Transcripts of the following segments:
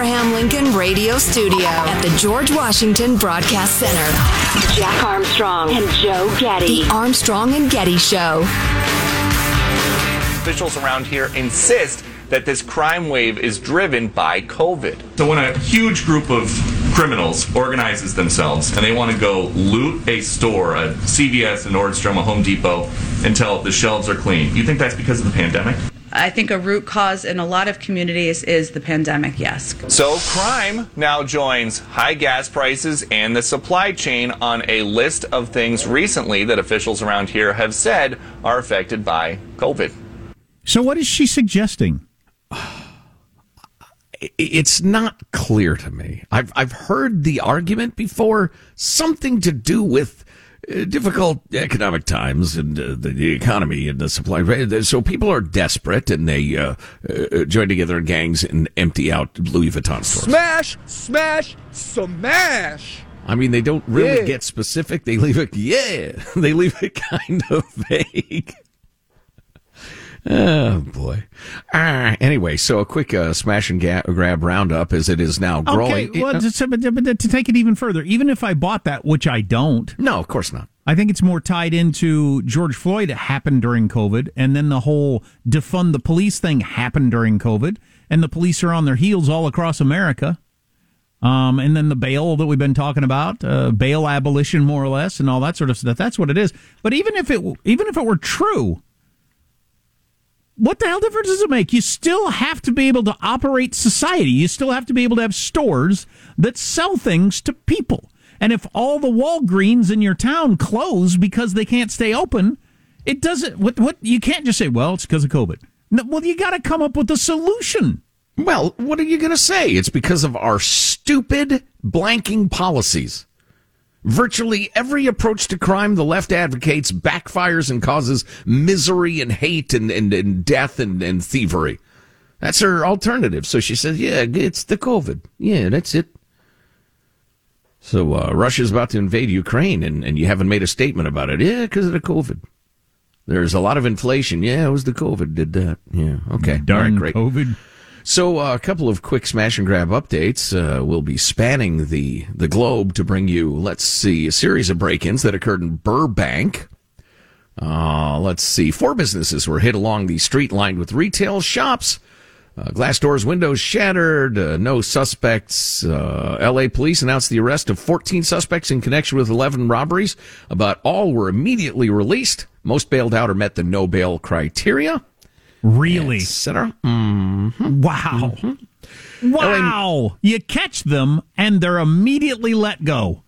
Abraham Lincoln Radio Studio at the George Washington Broadcast Center. Jack Armstrong and Joe Getty. The Armstrong and Getty Show. Officials around here insist that this crime wave is driven by COVID. So when a huge group of criminals organizes themselves and they want to go loot a store, a CVS, a Nordstrom, a Home Depot, until the shelves are clean, you think that's because of the pandemic? I think a root cause in a lot of communities is the pandemic, yes. So crime now joins high gas prices and the supply chain on a list of things recently that officials around here have said are affected by COVID. So what is she suggesting? it's not clear to me. I've I've heard the argument before, something to do with difficult economic times and uh, the, the, economy and the supply. So people are desperate and they uh, uh, join together in gangs and empty out Louis Vuitton stores. Smash, smash, smash. I mean, they don't really yeah. get specific. They leave it, yeah, they leave it kind of vague. Oh boy. Ah, anyway, so a quick uh, smash and ga- grab roundup as it is now growing. Okay, well, to, to, to take it even further, even if I bought that, which I don't. No, of course not. I think it's more tied into George Floyd happened during COVID, and then the whole defund the police thing happened during COVID, and the police are on their heels all across America. Um, and then the bail that we've been talking about, uh, bail abolition, more or less, and all that sort of stuff. That's what it is. But even if it, even if it were true, what the hell difference does it make? You still have to be able to operate society. You still have to be able to have stores that sell things to people. And if all the Walgreens in your town close because they can't stay open, it doesn't. What? What? You can't just say, "Well, it's because of COVID." No, well, you got to come up with a solution. Well, what are you going to say? It's because of our stupid blanking policies. Virtually every approach to crime the left advocates backfires and causes misery and hate and, and, and death and, and thievery. That's her alternative. So she says, yeah, it's the COVID. Yeah, that's it. So uh, Russia's about to invade Ukraine, and, and you haven't made a statement about it. Yeah, because of the COVID. There's a lot of inflation. Yeah, it was the COVID did that. Yeah, okay. Darn right, great. COVID. So uh, a couple of quick smash and grab updates. Uh, we'll be spanning the the globe to bring you, let's see, a series of break-ins that occurred in Burbank. Uh, let's see, four businesses were hit along the street lined with retail shops. Uh, glass doors, windows shattered. Uh, no suspects. Uh, L.A. police announced the arrest of 14 suspects in connection with 11 robberies. About all were immediately released. Most bailed out or met the no bail criteria. Really? Etc. Mm-hmm. Wow. Mm-hmm. Wow. You catch them and they're immediately let go.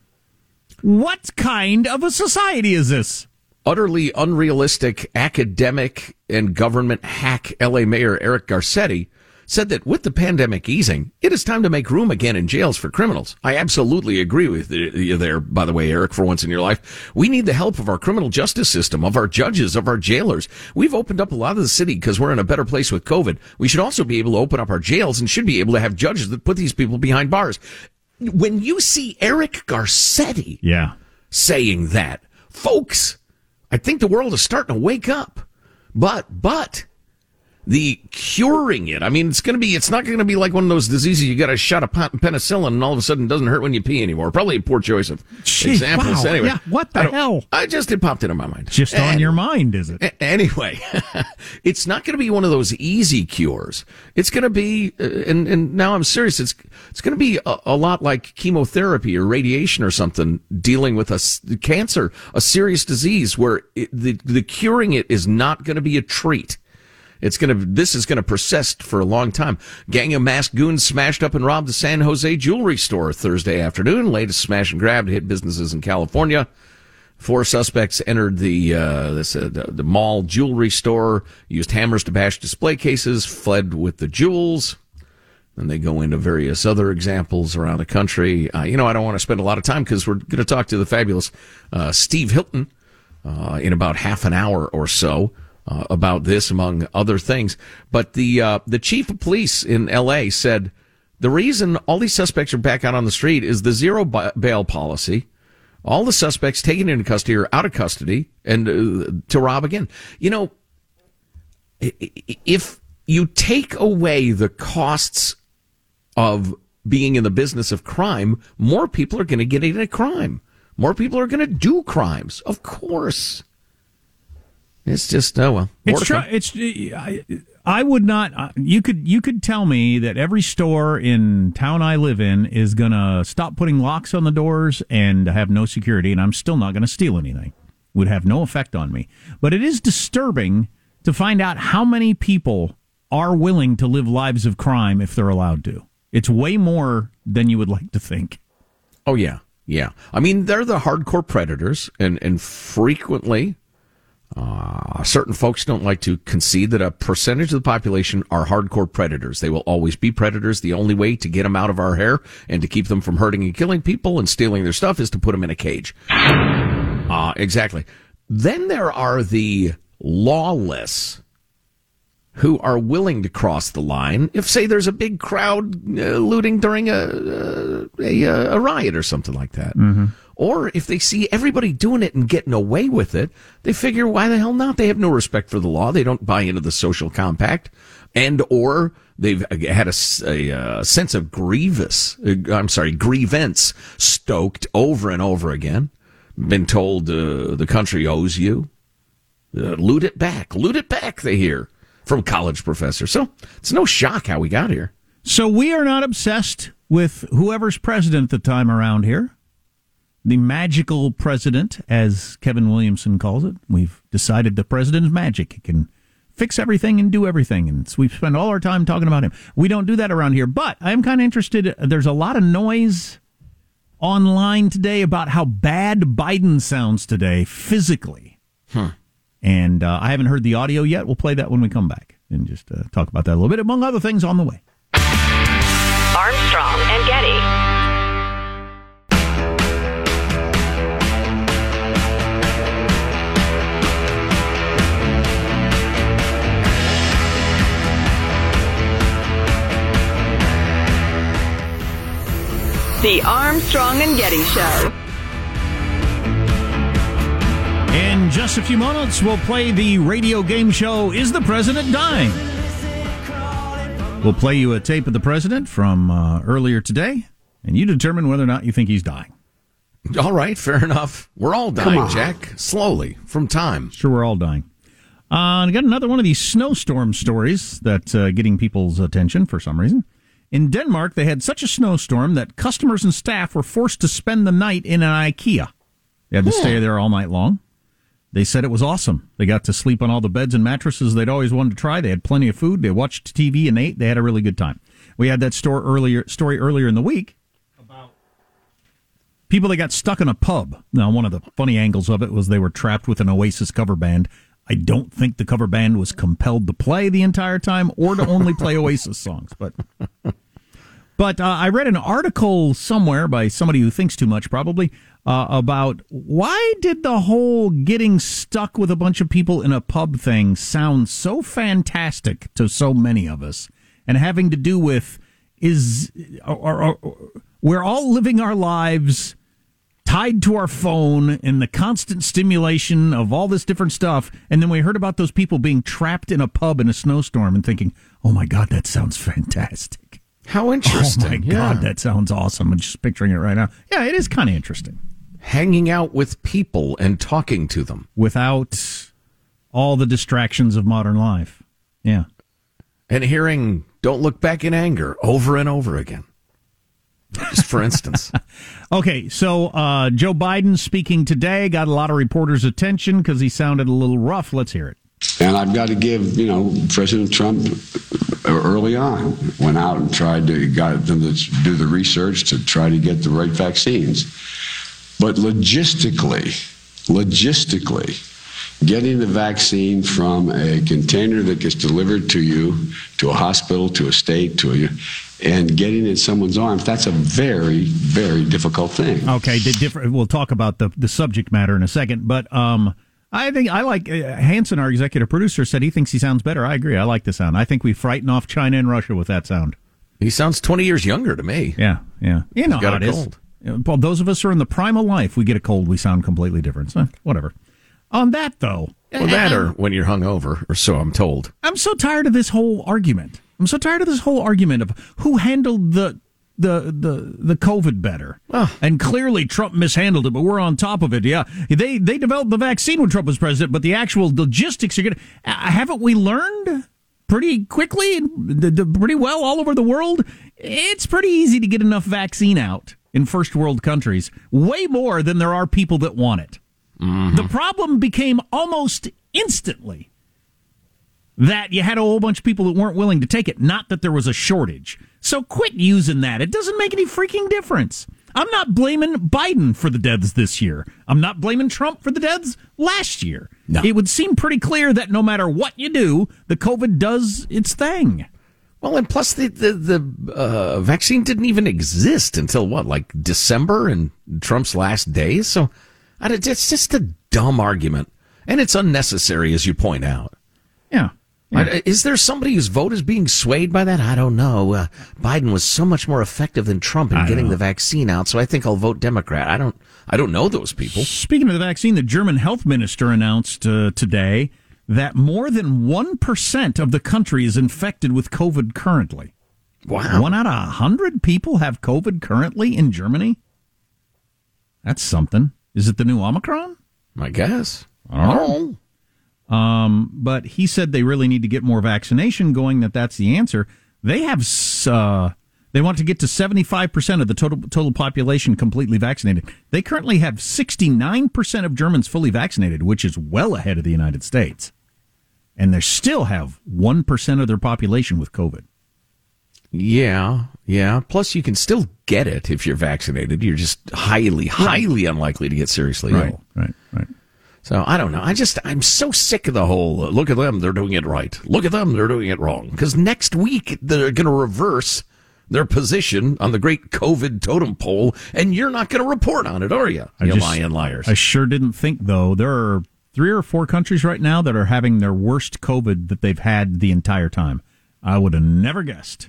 What kind of a society is this? Utterly unrealistic academic and government hack LA Mayor Eric Garcetti said that with the pandemic easing, it is time to make room again in jails for criminals. I absolutely agree with you there, by the way, Eric, for once in your life. We need the help of our criminal justice system, of our judges, of our jailers. We've opened up a lot of the city because we're in a better place with COVID. We should also be able to open up our jails and should be able to have judges that put these people behind bars. When you see Eric Garcetti yeah. saying that, folks, I think the world is starting to wake up. But, but, the curing it. I mean, it's going to be, it's not going to be like one of those diseases you got a shot of penicillin and all of a sudden it doesn't hurt when you pee anymore. Probably a poor choice of examples. Wow. Anyway, yeah, what the hell? I just, it popped into my mind. Just and, on your mind, is it? Anyway, it's not going to be one of those easy cures. It's going to be, uh, and, and now I'm serious, it's, it's going to be a, a, lot like chemotherapy or radiation or something dealing with a cancer, a serious disease where it, the, the curing it is not going to be a treat. It's gonna, this is gonna persist for a long time. Gang of masked goons smashed up and robbed the San Jose jewelry store Thursday afternoon. Latest smash and grab to hit businesses in California. Four suspects entered the uh, this, uh, the, the mall jewelry store, used hammers to bash display cases, fled with the jewels. And they go into various other examples around the country. Uh, you know, I don't want to spend a lot of time because we're going to talk to the fabulous uh, Steve Hilton uh, in about half an hour or so uh, about this, among other things. But the uh, the chief of police in L.A. said the reason all these suspects are back out on the street is the zero bail policy. All the suspects taken into custody are out of custody and uh, to rob again. You know, if you take away the costs of being in the business of crime, more people are going to get into crime. More people are going to do crimes. Of course. It's just oh well. It's true. It's I, I would not. uh, You could you could tell me that every store in town I live in is gonna stop putting locks on the doors and have no security, and I'm still not gonna steal anything. Would have no effect on me. But it is disturbing to find out how many people are willing to live lives of crime if they're allowed to. It's way more than you would like to think. Oh yeah, yeah. I mean, they're the hardcore predators, and and frequently, uh, certain folks don't like to concede that a percentage of the population are hardcore predators. They will always be predators. The only way to get them out of our hair and to keep them from hurting and killing people and stealing their stuff is to put them in a cage. Uh, exactly. Then there are the lawless who are willing to cross the line if, say, there's a big crowd uh, looting during a, uh, a a riot or something like that. Or if they see everybody doing it and getting away with it, they figure, why the hell not? They have no respect for the law. They don't buy into the social compact, and or they've had a uh, sense of grievous, uh, I'm sorry, grievance stoked over and over again. Been told uh, the country owes you. Uh, loot it back. Loot it back, they hear from college professors. So it's no shock how we got here. So we are not obsessed with whoever's president at the time around here. The magical president, as Kevin Williamson calls it. We've decided the president is magic. He can fix everything and do everything. And so we spend all our time talking about him. We don't do that around here. But I'm kind of interested. There's a lot of noise online today about how bad Biden sounds today physically. And uh, I haven't heard the audio yet. We'll play that when we come back and just uh, talk about that a little bit, among other things on the way. Armstrong and Getty. The Armstrong and Getty Show. In just a few moments, we'll play the radio game show Is the President Dying? We'll play you a tape of the president from uh, earlier today, and you determine whether or not you think he's dying. All right, fair enough. We're all dying, Jack, slowly from time. Sure, we're all dying. Uh, I got another one of these snowstorm stories that's uh, getting people's attention for some reason. In Denmark, they had such a snowstorm that customers and staff were forced to spend the night in an IKEA. They had to stay hmm. there all night long. They said it was awesome. They got to sleep on all the beds and mattresses they'd always wanted to try. They had plenty of food. They watched TV and ate. They had a really good time. We had that store earlier story earlier in the week about people that got stuck in a pub. Now, one of the funny angles of it was they were trapped with an Oasis cover band. I don't think the cover band was compelled to play the entire time or to only play Oasis songs, but but uh, I read an article somewhere by somebody who thinks too much, probably, uh, about why did the whole getting stuck with a bunch of people in a pub thing sound so fantastic to so many of us, and having to do with is or, or, or- we're all living our lives tied to our phone and the constant stimulation of all this different stuff. And then we heard about those people being trapped in a pub in a snowstorm and thinking, oh my God, that sounds fantastic. How interesting. Oh my Yeah. God, that sounds awesome. I'm just picturing it right now. Yeah, it is kind of interesting Hanging out with people and talking to them. without all the distractions of modern life. Yeah. and hearing "Don't look back in anger" over and over again. Just for instance, Okay, so uh, Joe Biden speaking today got a lot of reporters' attention because he sounded a little rough. Let's hear it. And I've got to give, you know, President Trump early on went out and tried to got them to do the research to try to get the right vaccines. But logistically, logistically, getting the vaccine from a container that gets delivered to you, to a hospital, to a state, to a, and getting in someone's arms, that's a very, very difficult thing. Okay, the different. We'll talk about the the subject matter in a second, but um, I think I like uh, Hanson, our executive producer, said he thinks he sounds better. I agree. I like the sound. I think we frighten off China and Russia with that sound. he sounds twenty years younger to me. Yeah, yeah. You know got how a it is. cold. Yeah, Well, those of us who are in the prime of life, we get a cold, we sound completely different. So, whatever. On that though, Well, that or when you're hungover, or so I'm told. I'm so tired of this whole argument. I'm so tired of this whole argument of who handled the the the the COVID better. Ah. And clearly Trump mishandled it, but we're on top of it. Yeah, they they developed the vaccine when Trump was president, but the actual logistics are good. Uh, haven't we learned pretty quickly and pretty well all over the world? It's pretty easy to get enough vaccine out in first world countries, way more than there are people that want it. Mm-hmm. The problem became almost instantly that you had a whole bunch of people that weren't willing to take it, not that there was a shortage. So quit using that. It doesn't make any freaking difference. I'm not blaming Biden for the deaths this year. I'm not blaming Trump for the deaths last year. No. It would seem pretty clear that no matter what you do, the COVID does its thing. Well, and plus the the, the uh, vaccine didn't even exist until what, like December and Trump's last days. So it's just a dumb argument, and it's unnecessary, as you point out. Yeah. I- Is there somebody whose vote is being swayed by that? I don't know. Uh, Biden was so much more effective than Trump in getting the vaccine out, so I think I'll vote Democrat. I don't. I don't know those people. Speaking of the vaccine, the German health minister announced uh, today that more than 1% of the country is infected with COVID currently. Wow. One out of a 100 people have COVID currently in Germany? That's something. Is it the new Omicron? I guess. I don't know. Um, but he said they really need to get more vaccination going. That that's the answer. They have uh, they want to get to seventy five percent of the total total population completely vaccinated. They currently have sixty nine percent of Germans fully vaccinated, which is well ahead of the United States. And they still have one percent of their population with COVID. Yeah, yeah. Plus, you can still get it if you're vaccinated. You're just highly, highly unlikely to get seriously Right, ill. right, right. So I don't know. I just I'm so sick of the whole uh, look at them, they're doing it right. Look at them, they're doing it wrong. Because next week they're going to reverse their position on the great COVID totem pole, and you're not going to report on it, are you? I you just- lying liars. I sure didn't think though. There are three or four countries right now that are having their worst COVID that they've had the entire time. I would have never guessed.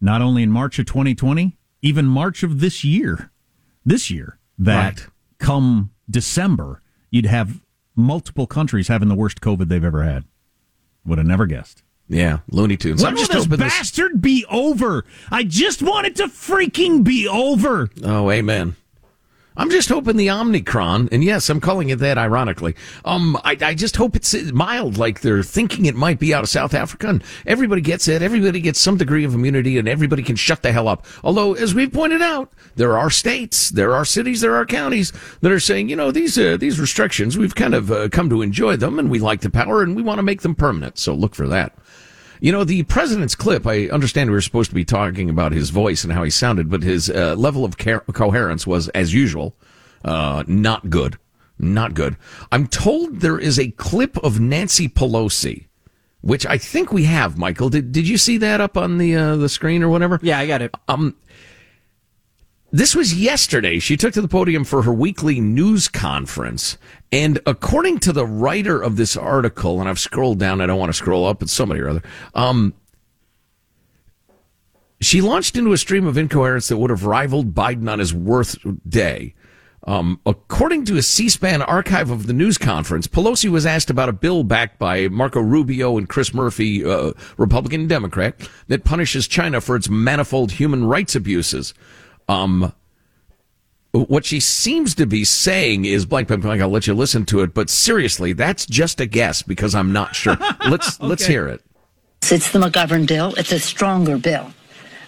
Not only in March of 2020, even March of this year, this year, that Right. come December, you'd have multiple countries having the worst COVID they've ever had. Would have never guessed. yeah, Looney Tunes. When I'm will this hoping this. bastard be over? I just want it to freaking be over. Oh, amen. I'm just hoping the Omicron, and yes, I'm calling it that ironically. Um, I, I just hope it's mild, like they're thinking it might be out of South Africa, and everybody gets it. Everybody gets some degree of immunity, and everybody can shut the hell up. Although, as we've pointed out, there are states, there are cities, there are counties that are saying, you know, these uh, these restrictions, we've kind of uh, come to enjoy them, and we like the power, and we want to make them permanent. So look for that. You know, the president's clip, I understand we were supposed to be talking about his voice and how he sounded, but his uh, level of car- coherence was, as usual, uh, not good. Not good. I'm told there is a clip of Nancy Pelosi, which I think we have, Michael. Did, did you see that up on the, uh, the screen or whatever? Yeah, I got it. This was yesterday. She took to the podium for her weekly news conference. And according to the writer of this article, and I've scrolled down, I don't want to scroll up, it's somebody or other. Um, she launched into a stream of incoherence that would have rivaled Biden on his worst day. Um, according to a C-SPAN archive of the news conference, Pelosi was asked about a bill backed by Marco Rubio and Chris Murphy, uh, Republican and Democrat, that punishes China for its manifold human rights abuses. Um, what she seems to be saying is blank, blank, blank. I'll let you listen to it, but seriously, that's just a guess because I'm not sure. Let's let's hear it. It's the McGovern bill. It's a stronger bill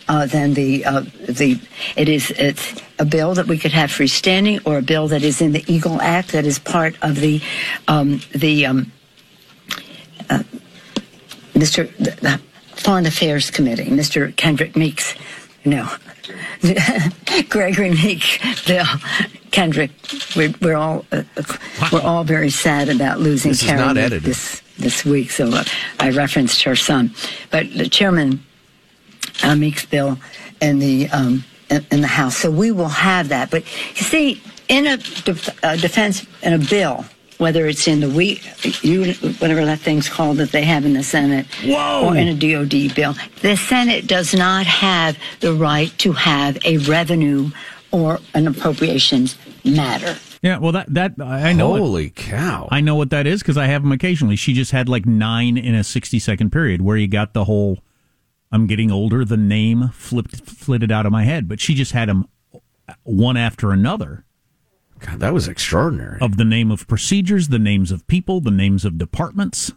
uh, than the uh, the. It is. It's a bill that we could have freestanding, or a bill that is in the Eagle Act that is part of the um, the um, uh, Mr. The, the Foreign Affairs Committee, Mr. Kendrick Meeks. No, Gregory Meek bill. Kendrick, we're, we're all uh, we're all very sad about losing This is Carrie not Meek edited. this this week, so uh, I referenced her son. But the chairman uh, Meeks bill in the um, in, the House, so we will have that. But you see, in a def- uh, defense in a bill, whether it's in the we whatever that thing's called that they have in the Senate, Whoa. or in a DoD bill, the Senate does not have the right to have a revenue or an appropriations matter. Yeah, well, that that I know. it. Holy cow! I know what that is because I have them occasionally. She just had like nine in a 60 second period where you got the whole I'm getting older. The name flipped flitted out of my head, but she just had them one after another. God, that was extraordinary. Of the name of procedures, the names of people, the names of departments,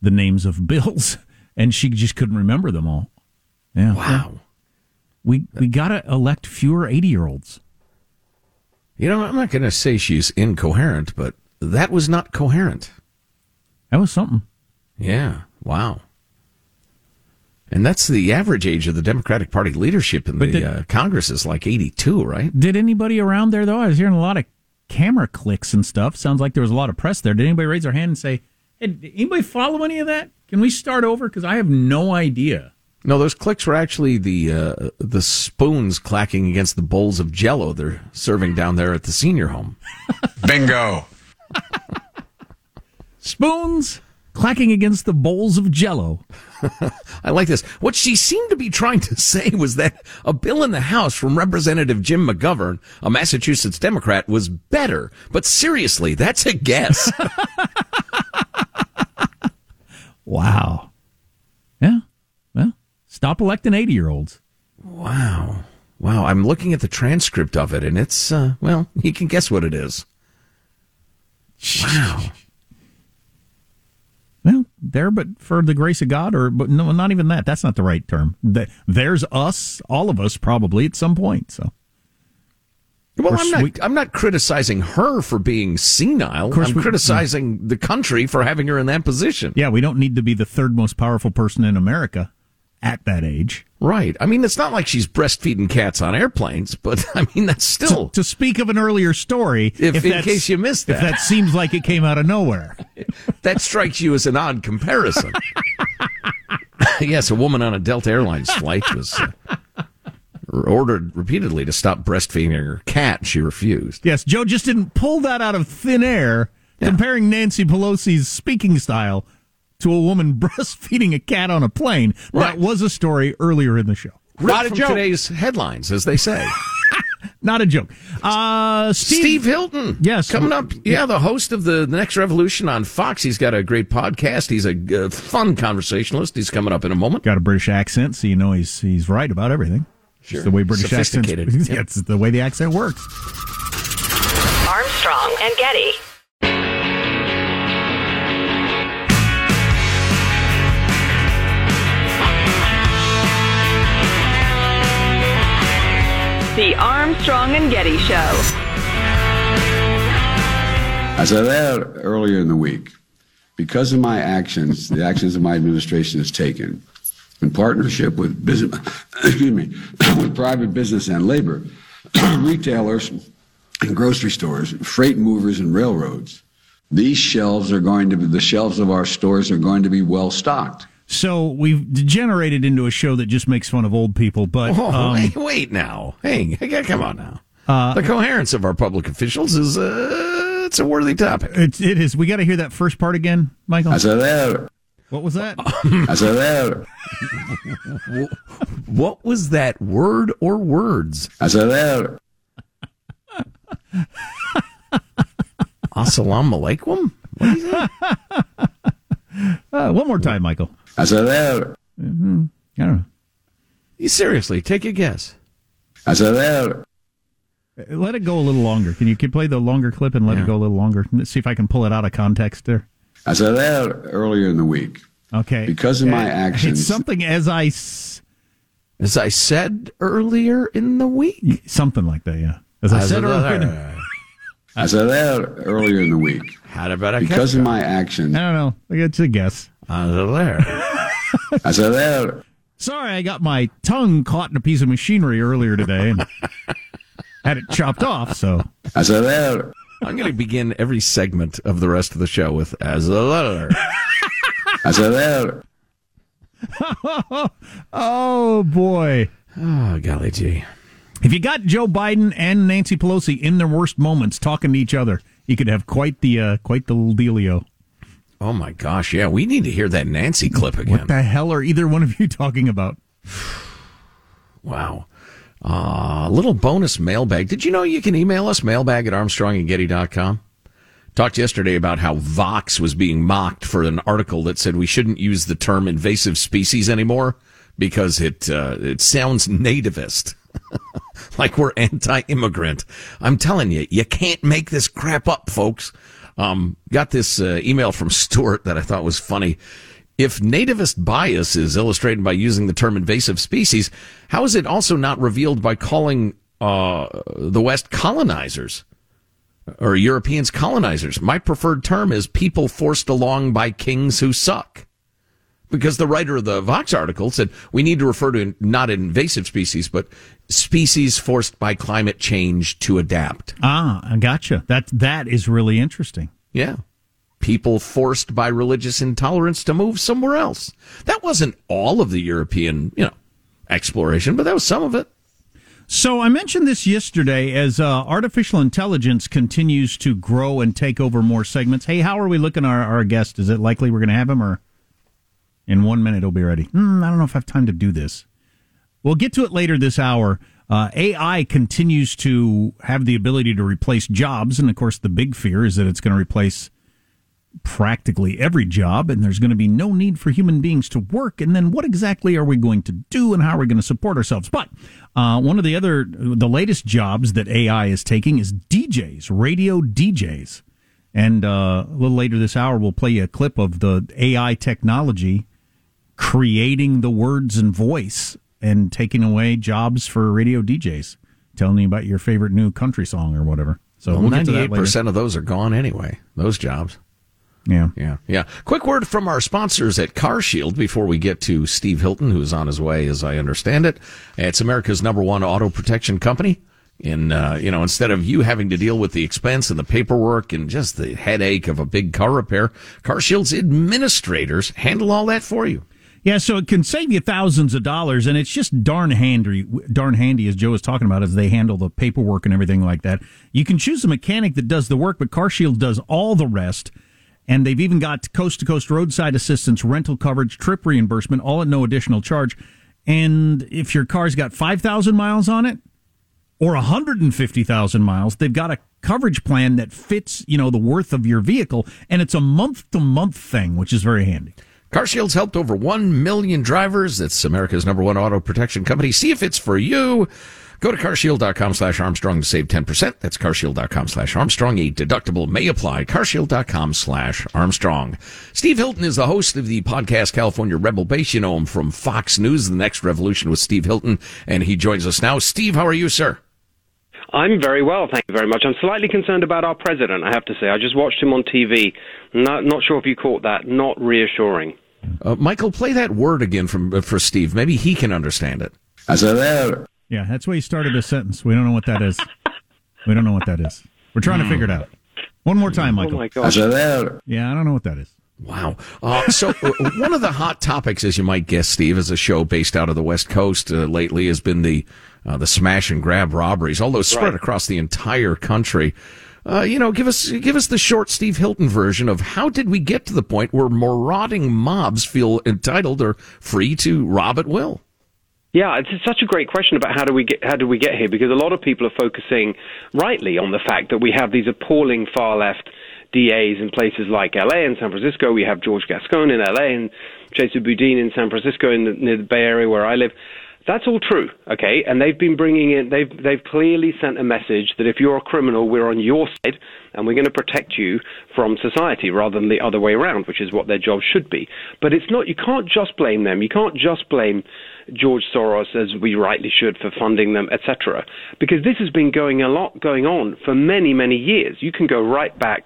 the names of bills, and she just couldn't remember them all. Yeah. Wow. We we gotta elect fewer eighty year olds. You know, I'm not going to say she's incoherent, but that was not coherent. That was something. Yeah. Wow. And that's the average age of the Democratic Party leadership in But the did- uh, Congress is like 82, right? Did anybody around there though? I was hearing a lot of camera clicks and stuff. Sounds like there was a lot of press there. Did anybody raise their hand and say, "Hey, did anybody follow any of that? Can we start over?" Because I have no idea. No, those clicks were actually the uh, the spoons clacking against the bowls of Jello they're serving down there at the senior home. Bingo. Spoons clacking against the bowls of Jello. I like this. What she seemed to be trying to say was that a bill in the House from Representative Jim McGovern, a Massachusetts Democrat, was better. But seriously, that's a guess. Wow. Yeah. Well, stop electing eighty year olds. wow. Wow. I'm looking at the transcript of it, and it's, uh, well, you can guess what it is. Wow. There, but for the grace of God, or but no, not even that. That's not the right term. There's us, all of us, probably at some point. So Well, I'm not. I'm not criticizing her for being senile. course I'm we- criticizing the country for having her in that position. yeah, we don't need to be the third most powerful person in America at that age. Right. I mean, it's not like she's breastfeeding cats on airplanes, but I mean, that's still. To speak of an earlier story, If- in case you missed if that. that seems like it came out of nowhere. that strikes you as an odd comparison. yes, a woman on a Delta Airlines flight was uh, ordered repeatedly to stop breastfeeding her cat. She refused. Yes, Joe just didn't pull that out of thin air, comparing Nancy Pelosi's speaking style to a woman breastfeeding a cat on a plane. Right. That was a story earlier in the show. Not a from today's headlines, as they say. Not a joke. Uh, Steve, Steve Hilton. Yes. Coming up. Yeah, the host of the, the Next Revolution on Fox. He's got a great podcast. He's a uh, fun conversationalist. He's coming up in a moment. got a British accent, so you know he's he's right about everything. Sure. It's the way British accents. Sophisticated. Yeah, it's the way the accent works. Armstrong and Getty. The Armstrong and Getty Show. As I said earlier in the week, because of my actions, the actions of my administration has taken, in partnership with business, excuse me, with private business and labor, retailers and grocery stores, freight movers and railroads, these shelves are going to be, the shelves of our stores are going to be well stocked. So we've degenerated into a show that just makes fun of old people, but Oh, um, hey, wait now. Hey, hey, come on now. the coherence of our public officials is uh, it's a worthy topic. it, it is. We got to hear that first part again, Michael. As I said, that. What was that? as I said, that. What was that word or words? as I said, Assalamu alaikum? What is that? One more time, Michael. as I said, I don't know. You seriously, take a guess. as I said, Let it go a little longer. Can you can play the longer clip and let Yeah. it go a little longer? Let's see if I can pull it out of context there. as I said earlier in the week, Okay. Because of my Uh, actions- It's something as I s- As I said earlier in the week. something like that. Yeah. As I said earlier. as I said earlier in the week, How about I because of my actions, I don't know. It's a guess. There. as I said Sorry, I got my tongue caught in a piece of machinery earlier today and had it chopped off. So as I said I'm going to begin every segment of the rest of the show with as a letter. as I said Oh boy. Oh, golly gee. If you got Joe Biden and Nancy Pelosi in their worst moments talking to each other, you could have quite the uh, quite the little dealio. Oh my gosh, yeah, we need to hear that Nancy clip again. What the hell are either one of you talking about? Wow. Uh, little bonus mailbag. Did you know you can email us mailbag at armstrongandgetty.com? Talked yesterday about how Vox was being mocked for an article that said we shouldn't use the term invasive species anymore because it uh, it sounds nativist, like we're anti-immigrant. I'm telling you, you can't make this crap up, folks. Um, got this uh, email from Stuart that I thought was funny. If nativist bias is illustrated by using the term invasive species, how is it also not revealed by calling uh, the West colonizers or Europeans colonizers? My preferred term is people forced along by kings who suck. Because the writer of the Vox article said we need to refer to not invasive species, but species forced by climate change to adapt. Ah, I gotcha. That that is really interesting. Yeah people forced by religious intolerance to move somewhere else. That wasn't all of the European, you know, exploration, but that was some of it. So I mentioned this yesterday as uh, artificial intelligence continues to grow and take over more segments. Hey, how are we looking our, our guest? Is it likely we're going to have him or in one minute he'll be ready? Hmm, I don't know if I have time to do this. We'll get to it later this hour. Uh, AI continues to have the ability to replace jobs. And of course, the big fear is that it's going to replace practically every job and there's going to be no need for human beings to work and then what exactly are we going to do and how are we going to support ourselves but uh, one of the other the latest jobs that ai is taking is djs radio djs and uh, a little later this hour we'll play you a clip of the ai technology creating the words and voice and taking away jobs for radio djs telling you about your favorite new country song or whatever so well, 98% of those are gone anyway those jobs yeah. Yeah. Yeah. Quick word from our sponsors at CarShield before we get to Steve Hilton, who's on his way, as I understand it. It's America's number one auto protection company. In, uh, you know, instead of you having to deal with the expense and the paperwork and just the headache of a big car repair, CarShield's administrators handle all that for you. Yeah, so it can save you thousands of dollars, and it's just darn handy, darn handy, as Joe was talking about, as they handle the paperwork and everything like that. You can choose a mechanic that does the work, but CarShield does all the rest. And they've even got coast to coast roadside assistance, rental coverage, trip reimbursement, all at no additional charge. And if your car's got 5,000 miles on it or 150,000 miles, they've got a coverage plan that fits, you know, the worth of your vehicle. And it's a month to month thing, which is very handy. CarShield's helped over 1 million drivers. It's America's number one auto protection company. See if it's for you. Go to carshield.com slash Armstrong to save 10%. That's carshield.com slash Armstrong. A deductible may apply. Carshield.com slash Armstrong. Steve Hilton is the host of the podcast California Rebel Base. You know him from Fox News, The Next Revolution with Steve Hilton, and he joins us now. Steve, how are you, sir? I'm very well, thank you very much. I'm slightly concerned about our president, I have to say. I just watched him on TV. Not, not sure if you caught that. Not reassuring. Uh, Michael, play that word again from uh, for Steve. Maybe he can understand it. I said, yeah, that's why he started a sentence. We don't know what that is. we don't know what that is. We're trying to figure it out. One more time, Michael. Oh my gosh. Yeah, I don't know what that is. Wow. Uh, so, uh, one of the hot topics, as you might guess, Steve, as a show based out of the West Coast uh, lately, has been the uh, the smash and grab robberies, although spread right. across the entire country. Uh, you know, give us give us the short Steve Hilton version of how did we get to the point where marauding mobs feel entitled or free to rob at will? Yeah, it's such a great question about how do we get how do we get here because a lot of people are focusing rightly on the fact that we have these appalling far left DAs in places like LA and San Francisco. We have George Gascon in LA and Chesa Boudin in San Francisco in the, near the Bay Area where I live. That's all true, okay? And they've been bringing in, they've, they've clearly sent a message that if you're a criminal, we're on your side and we're going to protect you from society rather than the other way around, which is what their job should be. But it's not, you can't just blame them. You can't just blame George Soros, as we rightly should, for funding them, etc. Because this has been going a lot going on for many, many years. You can go right back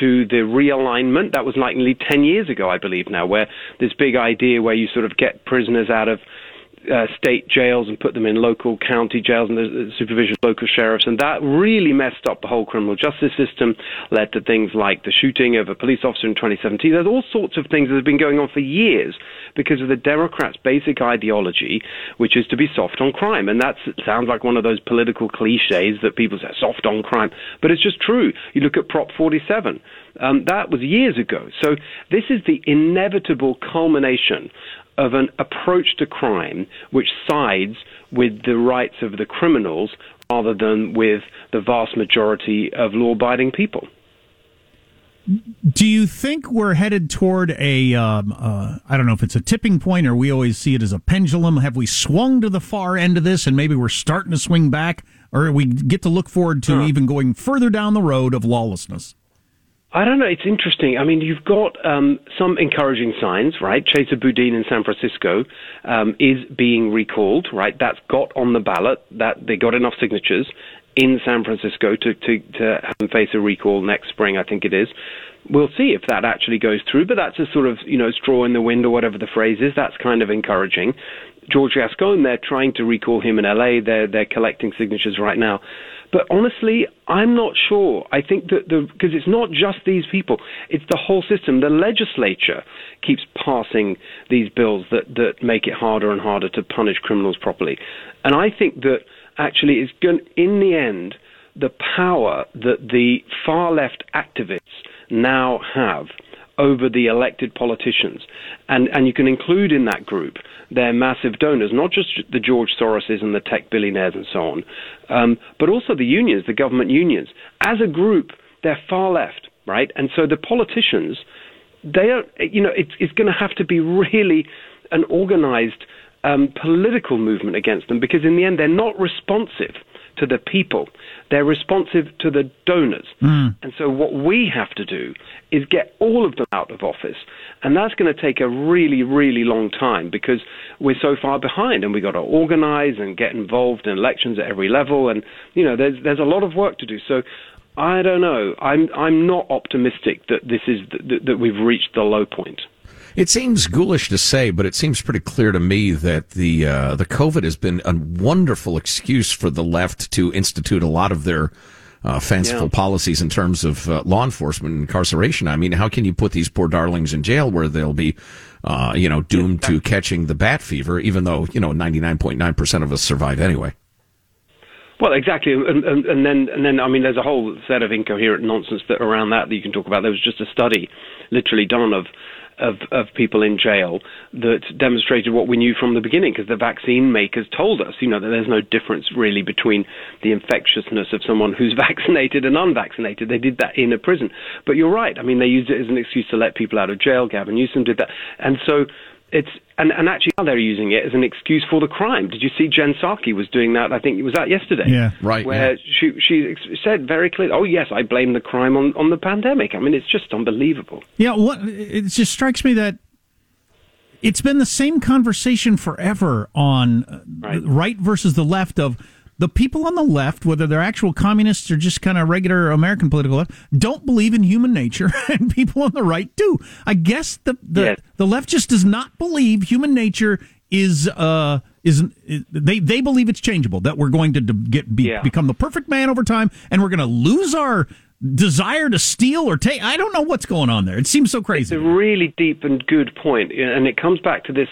to the realignment. That was like nearly 10 years ago, I believe now, where this big idea where you sort of get prisoners out of uh, state jails and put them in local county jails and the supervision of local sheriffs. And that really messed up the whole criminal justice system, led to things like the shooting of a police officer in 2017. There's all sorts of things that have been going on for years because of the Democrats' basic ideology, which is to be soft on crime. And that sounds like one of those political cliches that people say, soft on crime. But it's just true. You look at Prop 47. Um, that was years ago. So this is the inevitable culmination of an approach to crime which sides with the rights of the criminals rather than with the vast majority of law abiding people. Do you think we're headed toward a? Um, uh, I don't know if it's a tipping point or we always see it as a pendulum. Have we swung to the far end of this, and maybe we're starting to swing back, or we get to look forward to even going further down the road of lawlessness? I don't know. It's interesting. I mean, you've got um, some encouraging signs, right? Chesa Boudin in San Francisco um, is being recalled, right? That's got on the ballot. That they got enough signatures in San Francisco to, to, to have him face a recall next spring, I think it is. We'll see if that actually goes through, but that's a sort of, you know, straw in the wind or whatever the phrase is. That's kind of encouraging. George Gascon, they're trying to recall him in LA. They're, they're collecting signatures right now. But honestly, I'm not sure. I think that the because it's not just these people; it's the whole system. The legislature keeps passing these bills that that make it harder and harder to punish criminals properly, and I think that actually it's going in the end the power that the far left activists now have over the elected politicians. And, and you can include in that group their massive donors, not just the George Soroses and the tech billionaires and so on, um, but also the unions, the government unions. As a group, they're far left, right? And so the politicians, they are, you know, it's, it's going to have to be really an organized um, political movement against them because in the end they're not responsive to the people. They're responsive to the donors. Mm. And so what we have to do is get all of them out of office. And that's going to take a really, really long time because we're so far behind and we've got to organize and get involved in elections at every level. And, you know, there's, there's a lot of work to do. So I don't know. I'm, I'm not optimistic that this is, that, that we've reached the low point. It seems ghoulish to say, but it seems pretty clear to me that the uh, the COVID has been a wonderful excuse for the left to institute a lot of their uh, fanciful Yeah. policies in terms of uh, law enforcement and incarceration. I mean, how can you put these poor darlings in jail where they'll be, uh, you know, doomed to catching the bat fever, even though you know ninety nine point nine percent of us survive anyway. Well, exactly, and, and, and then and then I mean, there's a whole set of incoherent nonsense that around that that you can talk about. There was just a study, literally done of of, of people in jail that demonstrated what we knew from the beginning, because the vaccine makers told us, you know, that there's no difference really between the infectiousness of someone who's vaccinated and unvaccinated. They did that in a prison, but you're right. I mean, they used it as an excuse to let people out of jail. Gavin Newsom did that, and so it's and, and actually now they're using it as an excuse for the crime. Did you see Jen Psaki was doing that? I think it was that yesterday. Yeah. Right, Where yeah. she she ex- said very clearly, "Oh yes, I blame the crime on on the pandemic." I mean, it's just unbelievable. Yeah, what it just strikes me that it's been the same conversation forever on uh, Right. right versus the left of the people on the left, whether they're actual communists or just kind of regular American political left, don't believe in human nature, and people on the right do. I guess the the, Yes. the left just does not believe human nature is uh is, is they they believe it's changeable that we're going to get be, Yeah. become the perfect man over time and we're going to lose our desire to steal or take I don't know what's going on there. It seems so crazy. It's a really deep and good point, and it comes back to this.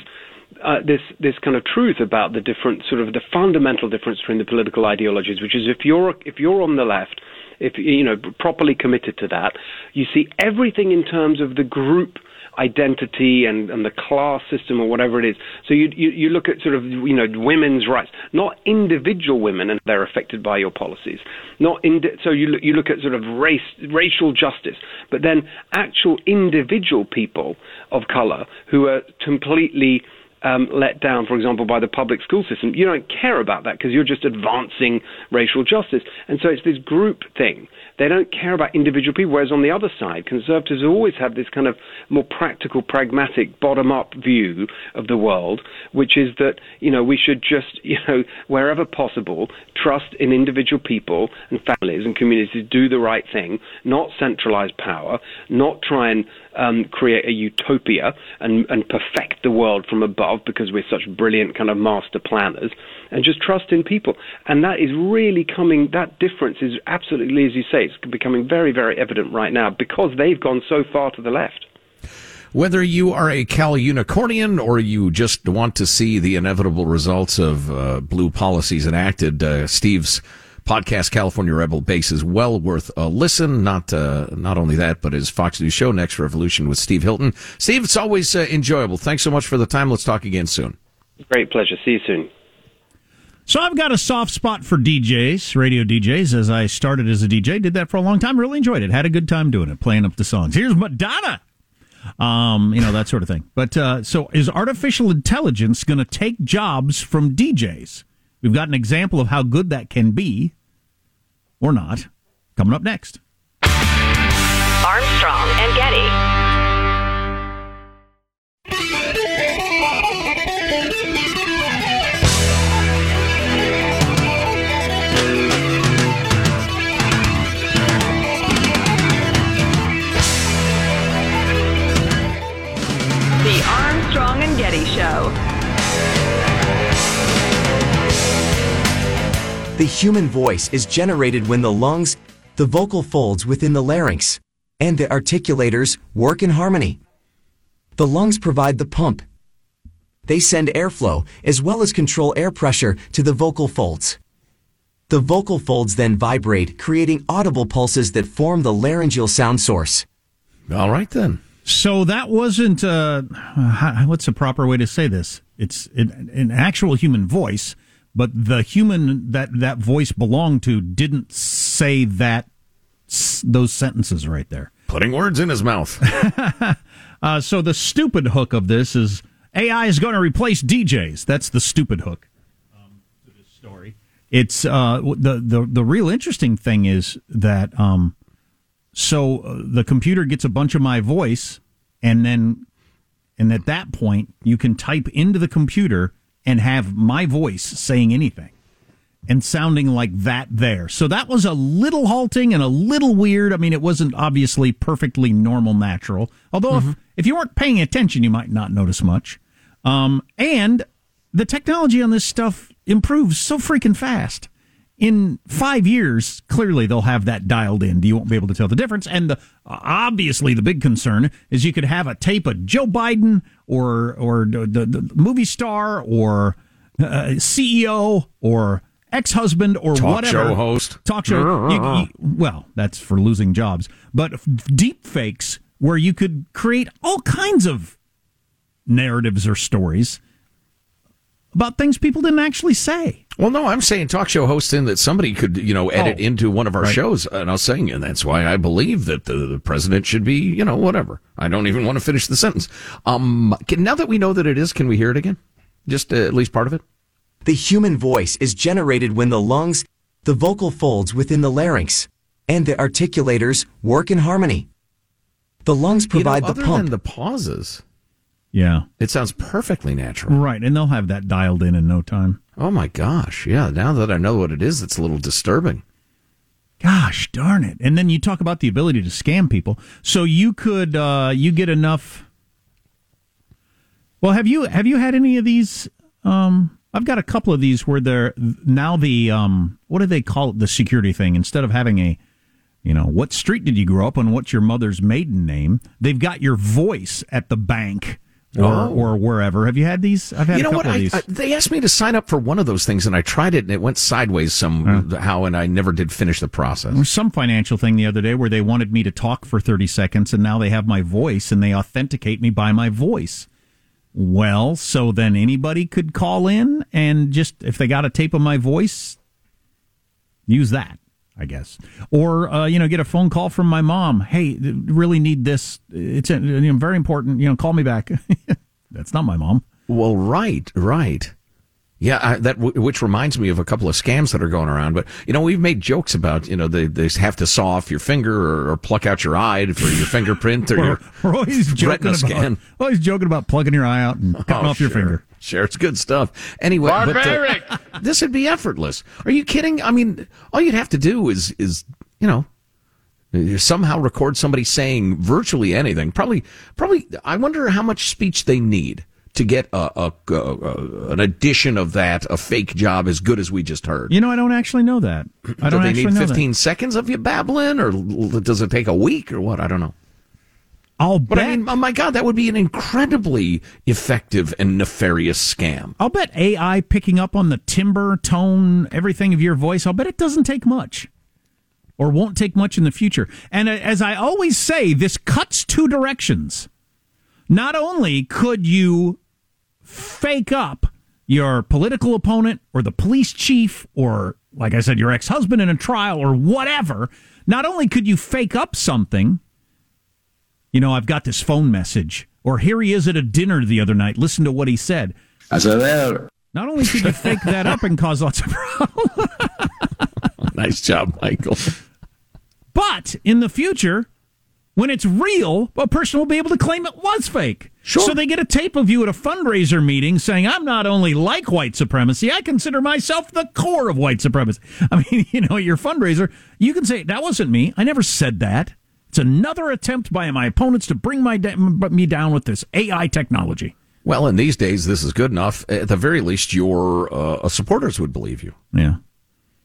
Uh, this this kind of truth about the different sort of the fundamental difference between the political ideologies, which is if you're if you're on the left, if you know properly committed to that, you see everything in terms of the group identity and, and the class system or whatever it is. So you, you you look at sort of you know women's rights, not individual women, and they're affected by your policies. Not in, so you look, you look at sort of race racial justice, but then actual individual people of color who are completely um, let down, for example, by the public school system. You don't care about that because you're just advancing racial justice. And so it's this group thing. They don't care about individual people. Whereas on the other side, conservatives always have this kind of more practical, pragmatic, bottom up view of the world, which is that, you know, we should just, you know, wherever possible, trust in individual people and families and communities to do the right thing, not centralize power, not try and um, create a utopia and, and perfect the world from above because we're such brilliant kind of master planners, and just trust in people. And that is really coming, that difference is absolutely, as you say, it's becoming very, very evident right now because they've gone so far to the left. Whether you are a Cal unicornian or you just want to see the inevitable results of uh, blue policies enacted, uh, Steve's podcast, California Rebel Base, is well worth a listen. Not uh, not only that, but his Fox News show, Next Revolution with Steve Hilton. Steve, it's always uh, enjoyable. Thanks so much for the time. Let's talk again soon. Great pleasure. See you soon. So I've got a soft spot for DJs, radio DJs, as I started as a DJ. Did that for a long time. Really enjoyed it. Had a good time doing it, playing up the songs. Here's Madonna. Um, you know, that sort of thing. But uh, so is artificial intelligence going to take jobs from DJs? We've got an example of how good that can be or not coming up next. Armstrong and Getty. The human voice is generated when the lungs, the vocal folds within the larynx, and the articulators work in harmony. The lungs provide the pump. They send airflow as well as control air pressure to the vocal folds. The vocal folds then vibrate, creating audible pulses that form the laryngeal sound source. All right then. So that wasn't uh, what's the proper way to say this? It's an, an actual human voice, but the human that that voice belonged to didn't say that those sentences right there. Putting words in his mouth. uh, so the stupid hook of this is AI is going to replace DJs. That's the stupid hook um, to this story. It's uh, the the the real interesting thing is that um, so uh, the computer gets a bunch of my voice, and then, and at that point, you can type into the computer and have my voice saying anything and sounding like that there. So that was a little halting and a little weird. I mean, it wasn't obviously perfectly normal, natural. Although mm-hmm. if, if you weren't paying attention, you might not notice much. Um, and the technology on this stuff improves so freaking fast in five years, clearly they'll have that dialed in. You won't be able to tell the difference. And the, obviously, the big concern is you could have a tape of Joe Biden or or the, the, the movie star or uh, CEO or ex husband or talk whatever show host, talk show. You, you, well, that's for losing jobs, but deep fakes where you could create all kinds of narratives or stories about things people didn't actually say. Well, no, I'm saying talk show hosting that somebody could, you know, edit oh, into one of our right. shows. And I was saying, and that's why I believe that the, the, president should be, you know, whatever. I don't even want to finish the sentence. Um, can, now that we know that it is, can we hear it again? Just uh, at least part of it? The human voice is generated when the lungs, the vocal folds within the larynx, and the articulators work in harmony. The lungs provide you know, the pump. the pauses. Yeah. It sounds perfectly natural. Right. And they'll have that dialed in in no time. Oh my gosh. Yeah. Now that I know what it is, it's a little disturbing. Gosh darn it. And then you talk about the ability to scam people. So you could, uh, you get enough. Well, have you, have you had any of these? Um, I've got a couple of these where they're now the, um, what do they call it? The security thing. Instead of having a, you know, what street did you grow up on? What's your mother's maiden name? They've got your voice at the bank or, oh. or wherever. Have you had these? I've had you know what? I, I, they asked me to sign up for one of those things, and I tried it, and it went sideways somehow, and I never did finish the process. There's some financial thing the other day where they wanted me to talk for 30 seconds, and now they have my voice, and they authenticate me by my voice. Well, so then anybody could call in and just, if they got a tape of my voice, use that. I guess, or uh, you know, get a phone call from my mom. Hey, really need this. It's you know, very important. You know, call me back. That's not my mom. Well, right, right. Yeah, I, that which reminds me of a couple of scams that are going around. But you know, we've made jokes about you know they, they have to saw off your finger or, or pluck out your eye for your fingerprint or we're, your we're always joking about, scan. Always joking about plugging your eye out and cutting oh, off your sure. finger. Sure, it's good stuff. Anyway, Barbaric. But, uh, this would be effortless. Are you kidding? I mean, all you'd have to do is is you know somehow record somebody saying virtually anything. Probably, probably. I wonder how much speech they need to get a, a, a, an addition of that, a fake job as good as we just heard? You know, I don't actually know that. I don't Do they need know 15 that. seconds of you babbling, or does it take a week, or what? I don't know. I'll but bet. I mean, oh my God, that would be an incredibly effective and nefarious scam. I'll bet AI picking up on the timbre, tone, everything of your voice. I'll bet it doesn't take much, or won't take much in the future. And uh, as I always say, this cuts two directions. Not only could you fake up your political opponent or the police chief or, like I said, your ex husband in a trial or whatever, not only could you fake up something, you know, I've got this phone message, or here he is at a dinner the other night, listen to what he said. I said, Not only could you fake that up and cause lots of problems, nice job, Michael. but in the future, when it's real, a person will be able to claim it was fake. Sure. So they get a tape of you at a fundraiser meeting saying, I'm not only like white supremacy, I consider myself the core of white supremacy. I mean, you know, your fundraiser, you can say, that wasn't me. I never said that. It's another attempt by my opponents to bring my da- me down with this AI technology. Well, in these days, this is good enough. At the very least, your uh, supporters would believe you. Yeah.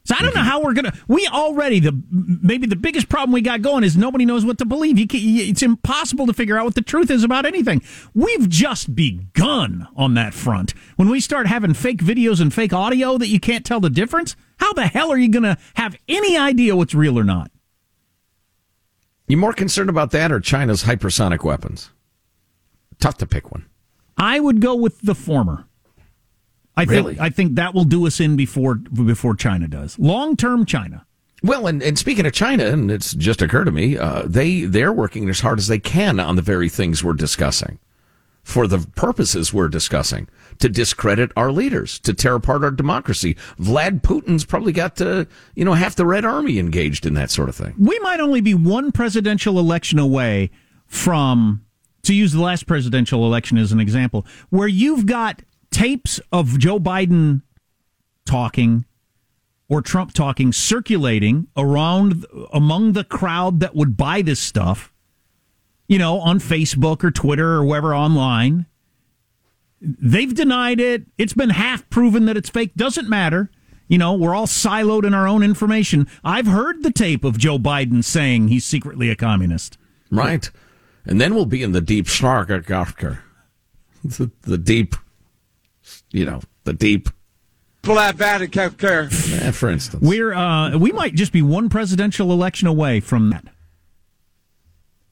So I don't know how we're gonna. We already the maybe the biggest problem we got going is nobody knows what to believe. You can, it's impossible to figure out what the truth is about anything. We've just begun on that front. When we start having fake videos and fake audio that you can't tell the difference, how the hell are you gonna have any idea what's real or not? You more concerned about that or China's hypersonic weapons? Tough to pick one. I would go with the former. I Really? think I think that will do us in before before China does. Long term China. Well, and, and speaking of China, and it's just occurred to me, uh, they they're working as hard as they can on the very things we're discussing, for the purposes we're discussing, to discredit our leaders, to tear apart our democracy. Vlad Putin's probably got uh, you know half the Red Army engaged in that sort of thing. we might only be one presidential election away from to use the last presidential election as an example where you've got tapes of Joe Biden talking or Trump talking circulating around among the crowd that would buy this stuff you know on Facebook or Twitter or wherever online they've denied it it's been half proven that it's fake doesn't matter you know, we're all siloed in our own information. I've heard the tape of Joe Biden saying he's secretly a communist. Right. And then we'll be in the deep snark the, the deep, you know, the deep, eh, for instance. We're uh, we might just be one presidential election away from that.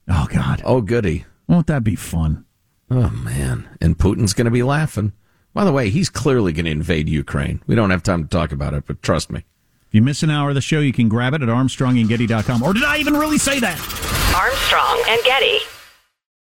Oh God! Oh, goody. Won't that be fun? Oh, man. And Putin's going to be laughing. By the way, he's clearly going to invade Ukraine. We don't have time to talk about it, but trust me. If you miss an hour of the show, you can grab it at ArmstrongandGetty.com. Or did I even really say that? Armstrong and Getty.